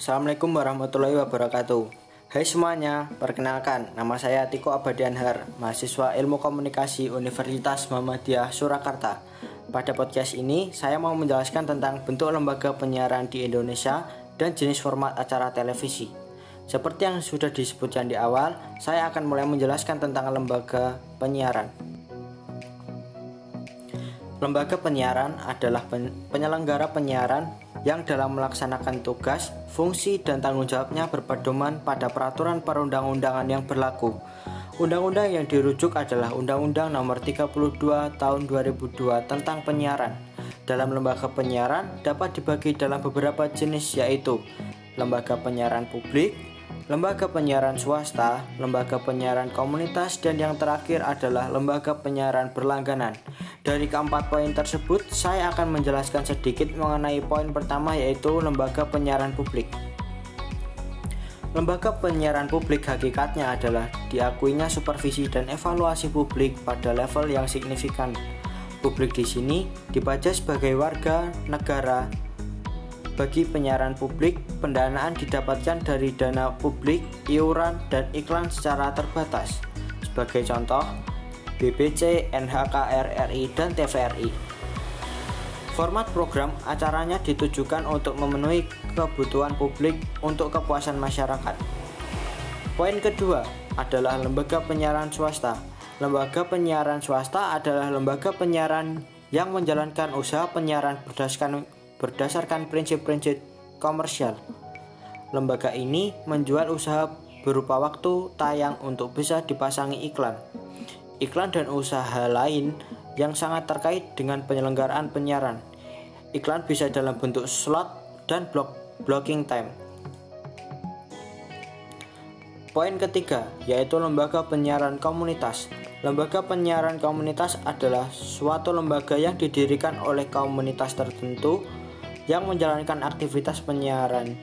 Assalamualaikum warahmatullahi wabarakatuh. Hai semuanya, perkenalkan nama saya Tiko Abadianhar, mahasiswa Ilmu Komunikasi Universitas Muhammadiyah Surakarta. Pada podcast ini, saya mau menjelaskan tentang bentuk lembaga penyiaran di Indonesia dan jenis format acara televisi. Seperti yang sudah disebutkan di awal, saya akan mulai menjelaskan tentang lembaga penyiaran. Lembaga penyiaran adalah penyelenggara penyiaran yang dalam melaksanakan tugas, fungsi, dan tanggung jawabnya berpedoman pada peraturan perundang-undangan yang berlaku. Undang-undang yang dirujuk adalah Undang-Undang Nomor 32 Tahun 2002 tentang penyiaran. Dalam lembaga penyiaran dapat dibagi dalam beberapa jenis yaitu lembaga penyiaran publik, lembaga penyiaran swasta, lembaga penyiaran komunitas, dan yang terakhir adalah lembaga penyiaran berlangganan. Dari keempat poin tersebut, saya akan menjelaskan sedikit mengenai poin pertama yaitu lembaga penyiaran publik. Lembaga penyiaran publik hakikatnya adalah diakuinya supervisi dan evaluasi publik pada level yang signifikan. Publik di sini dibaca sebagai warga negara. Bagi penyiaran publik, pendanaan didapatkan dari dana publik, iuran, dan iklan secara terbatas. Sebagai contoh, BBC, NHK RRI, dan TVRI. Format program acaranya ditujukan untuk memenuhi kebutuhan publik untuk kepuasan masyarakat. Poin kedua adalah lembaga penyiaran swasta. Lembaga penyiaran swasta adalah lembaga penyiaran yang menjalankan usaha penyiaran berdasarkan berdasarkan prinsip-prinsip komersial. Lembaga ini menjual usaha berupa waktu tayang untuk bisa dipasangi iklan iklan dan usaha lain yang sangat terkait dengan penyelenggaraan penyiaran. Iklan bisa dalam bentuk slot dan block blocking time. Poin ketiga yaitu lembaga penyiaran komunitas. Lembaga penyiaran komunitas adalah suatu lembaga yang didirikan oleh komunitas tertentu yang menjalankan aktivitas penyiaran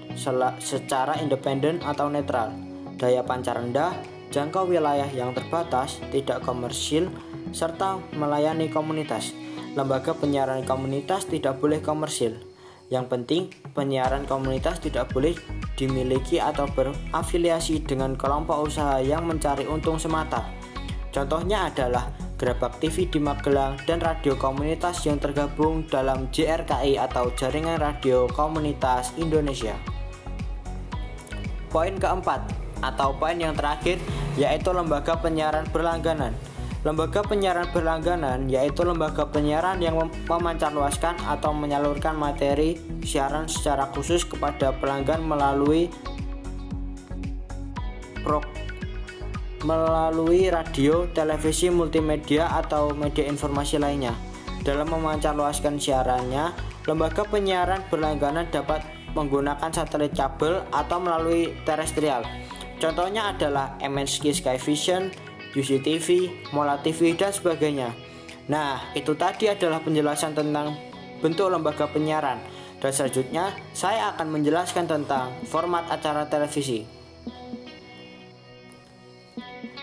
secara independen atau netral, daya pancar rendah, jangkau wilayah yang terbatas, tidak komersil, serta melayani komunitas. Lembaga penyiaran komunitas tidak boleh komersil. Yang penting, penyiaran komunitas tidak boleh dimiliki atau berafiliasi dengan kelompok usaha yang mencari untung semata. Contohnya adalah Gerabak TV di Magelang dan radio komunitas yang tergabung dalam JRKI atau Jaringan Radio Komunitas Indonesia. Poin keempat, atau poin yang terakhir yaitu lembaga penyiaran berlangganan. Lembaga penyiaran berlangganan yaitu lembaga penyiaran yang memancarluaskan atau menyalurkan materi siaran secara khusus kepada pelanggan melalui melalui radio, televisi, multimedia atau media informasi lainnya. Dalam memancarluaskan siarannya, lembaga penyiaran berlangganan dapat menggunakan satelit kabel atau melalui terestrial. Contohnya adalah MNC Sky Vision, UCTV, Mola TV, dan sebagainya. Nah, itu tadi adalah penjelasan tentang bentuk lembaga penyiaran. Dan selanjutnya, saya akan menjelaskan tentang format acara televisi.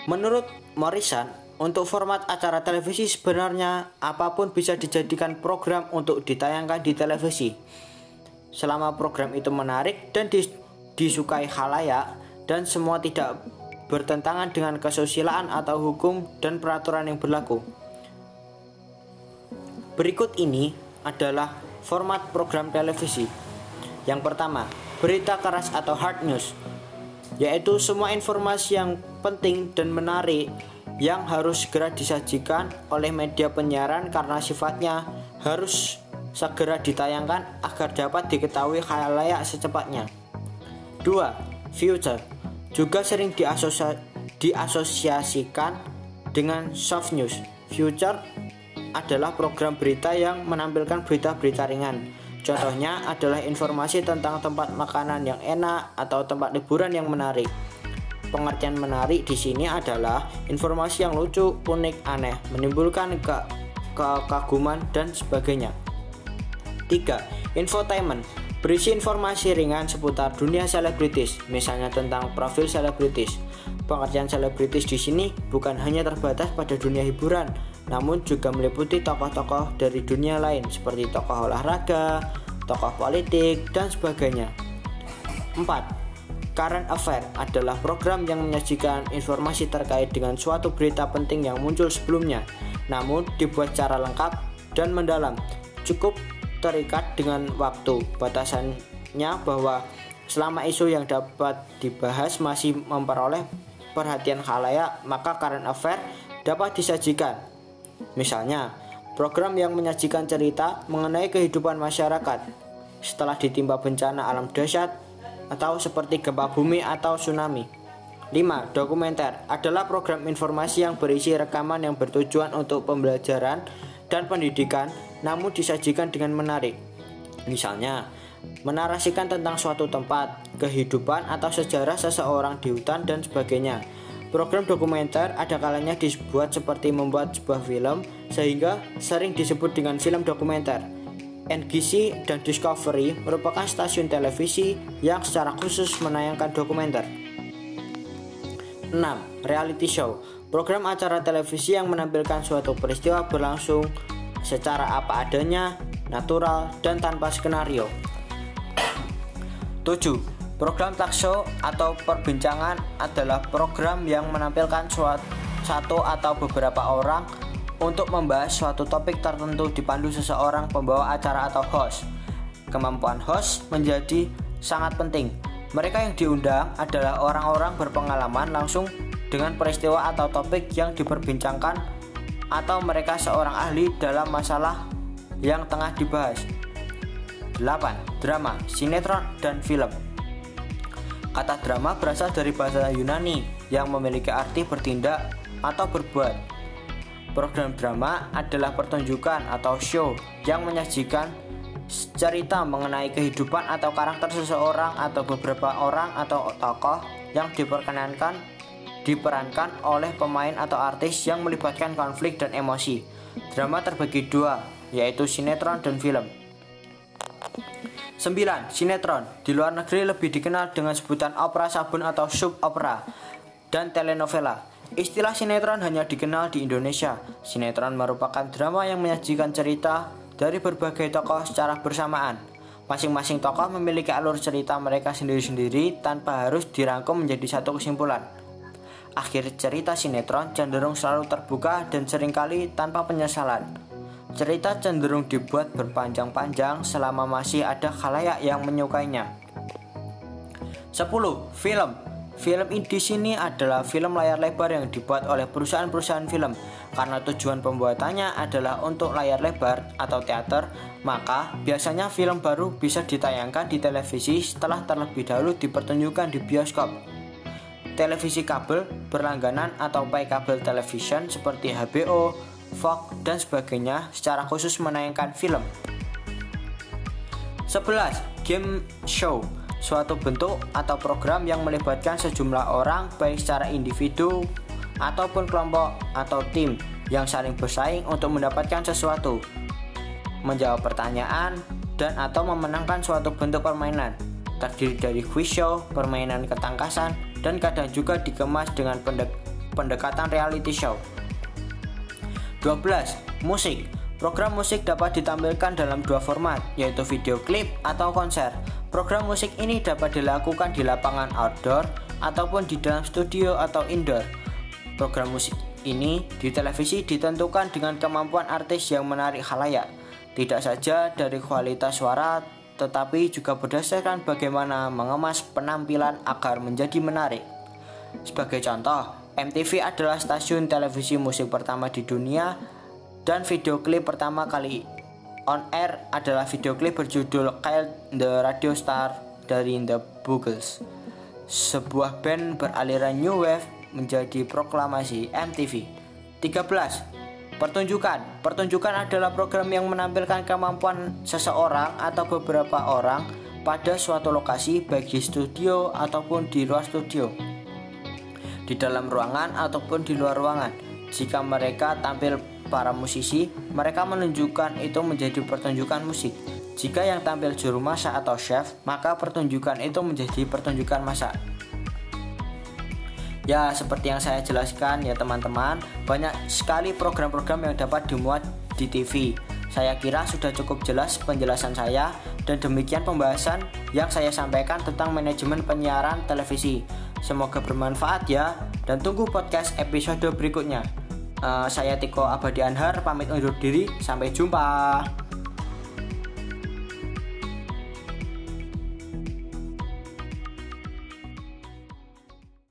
Menurut Morrison, untuk format acara televisi sebenarnya apa pun bisa dijadikan program untuk ditayangkan di televisi. Selama program itu menarik dan disukai halayak, dan semua tidak bertentangan dengan kesusilaan atau hukum dan peraturan yang berlaku. Berikut ini adalah format program televisi. Yang pertama, berita keras atau hard news, yaitu semua informasi yang penting dan menarik yang harus segera disajikan oleh media penyiaran karena sifatnya harus segera ditayangkan agar dapat diketahui khalayak secepatnya. 2. Future juga sering diasosia diasosiasikan dengan soft news. Future adalah program berita yang menampilkan berita-berita ringan. Contohnya adalah informasi tentang tempat makanan yang enak atau tempat liburan yang menarik. Pengertian menarik di sini adalah informasi yang lucu, unik, aneh, menimbulkan ke kekaguman dan sebagainya. 3. Infotainment Berisi informasi ringan seputar dunia selebritis, misalnya tentang profil selebritis. Pengertian selebritis di sini bukan hanya terbatas pada dunia hiburan, namun juga meliputi tokoh-tokoh dari dunia lain seperti tokoh olahraga, tokoh politik, dan sebagainya. 4. Current Affair adalah program yang menyajikan informasi terkait dengan suatu berita penting yang muncul sebelumnya, namun dibuat secara lengkap dan mendalam. Cukup terikat dengan waktu. Batasannya bahwa selama isu yang dapat dibahas masih memperoleh perhatian khalayak, maka current affair dapat disajikan. Misalnya, program yang menyajikan cerita mengenai kehidupan masyarakat setelah ditimpa bencana alam dahsyat atau seperti gempa bumi atau tsunami. 5. Dokumenter adalah program informasi yang berisi rekaman yang bertujuan untuk pembelajaran dan pendidikan namun disajikan dengan menarik. Misalnya, menarasikan tentang suatu tempat, kehidupan atau sejarah seseorang di hutan dan sebagainya. Program dokumenter ada kalanya dibuat seperti membuat sebuah film sehingga sering disebut dengan film dokumenter. NGC dan Discovery merupakan stasiun televisi yang secara khusus menayangkan dokumenter. 6. Reality show Program acara televisi yang menampilkan suatu peristiwa berlangsung secara apa adanya, natural, dan tanpa skenario. 7. Program talk show atau perbincangan adalah program yang menampilkan suatu satu atau beberapa orang untuk membahas suatu topik tertentu dipandu seseorang pembawa acara atau host. Kemampuan host menjadi sangat penting. Mereka yang diundang adalah orang-orang berpengalaman langsung dengan peristiwa atau topik yang diperbincangkan atau mereka seorang ahli dalam masalah yang tengah dibahas. 8. Drama, sinetron, dan film. Kata drama berasal dari bahasa Yunani yang memiliki arti bertindak atau berbuat. Program drama adalah pertunjukan atau show yang menyajikan cerita mengenai kehidupan atau karakter seseorang atau beberapa orang atau tokoh yang diperkenankan diperankan oleh pemain atau artis yang melibatkan konflik dan emosi. Drama terbagi dua, yaitu sinetron dan film. 9. Sinetron Di luar negeri lebih dikenal dengan sebutan opera sabun atau sub opera dan telenovela. Istilah sinetron hanya dikenal di Indonesia. Sinetron merupakan drama yang menyajikan cerita dari berbagai tokoh secara bersamaan. Masing-masing tokoh memiliki alur cerita mereka sendiri-sendiri tanpa harus dirangkum menjadi satu kesimpulan. Akhir cerita sinetron cenderung selalu terbuka dan sering kali tanpa penyesalan. Cerita cenderung dibuat berpanjang-panjang selama masih ada khalayak yang menyukainya. 10. Film Film di sini adalah film layar lebar yang dibuat oleh perusahaan-perusahaan film. Karena tujuan pembuatannya adalah untuk layar lebar atau teater, maka biasanya film baru bisa ditayangkan di televisi setelah terlebih dahulu dipertunjukkan di bioskop. Televisi kabel berlangganan atau pay kabel television seperti HBO, Fox, dan sebagainya secara khusus menayangkan film. 11. Game Show suatu bentuk atau program yang melibatkan sejumlah orang baik secara individu ataupun kelompok atau tim yang saling bersaing untuk mendapatkan sesuatu, menjawab pertanyaan, dan atau memenangkan suatu bentuk permainan terdiri dari quiz show, permainan ketangkasan, dan kadang juga dikemas dengan pendek pendekatan reality show. 12. Musik Program musik dapat ditampilkan dalam dua format, yaitu video klip atau konser. Program musik ini dapat dilakukan di lapangan outdoor ataupun di dalam studio atau indoor. Program musik ini di televisi ditentukan dengan kemampuan artis yang menarik halayak, tidak saja dari kualitas suara, tetapi juga berdasarkan bagaimana mengemas penampilan agar menjadi menarik. Sebagai contoh, MTV adalah stasiun televisi musik pertama di dunia dan video klip pertama kali On Air adalah video klip berjudul Kyle the Radio Star dari The Buggles. Sebuah band beraliran new wave menjadi proklamasi MTV. 13. Pertunjukan. Pertunjukan adalah program yang menampilkan kemampuan seseorang atau beberapa orang pada suatu lokasi baik di studio ataupun di luar studio. Di dalam ruangan ataupun di luar ruangan. Jika mereka tampil para musisi, mereka menunjukkan itu menjadi pertunjukan musik. Jika yang tampil juru masak atau chef, maka pertunjukan itu menjadi pertunjukan masak. Ya, seperti yang saya jelaskan ya teman-teman, banyak sekali program-program yang dapat dimuat di TV. Saya kira sudah cukup jelas penjelasan saya. Dan demikian pembahasan yang saya sampaikan tentang manajemen penyiaran televisi. Semoga bermanfaat ya dan tunggu podcast episode berikutnya. Uh, saya Tiko Abadi Anhar pamit undur diri. Sampai jumpa.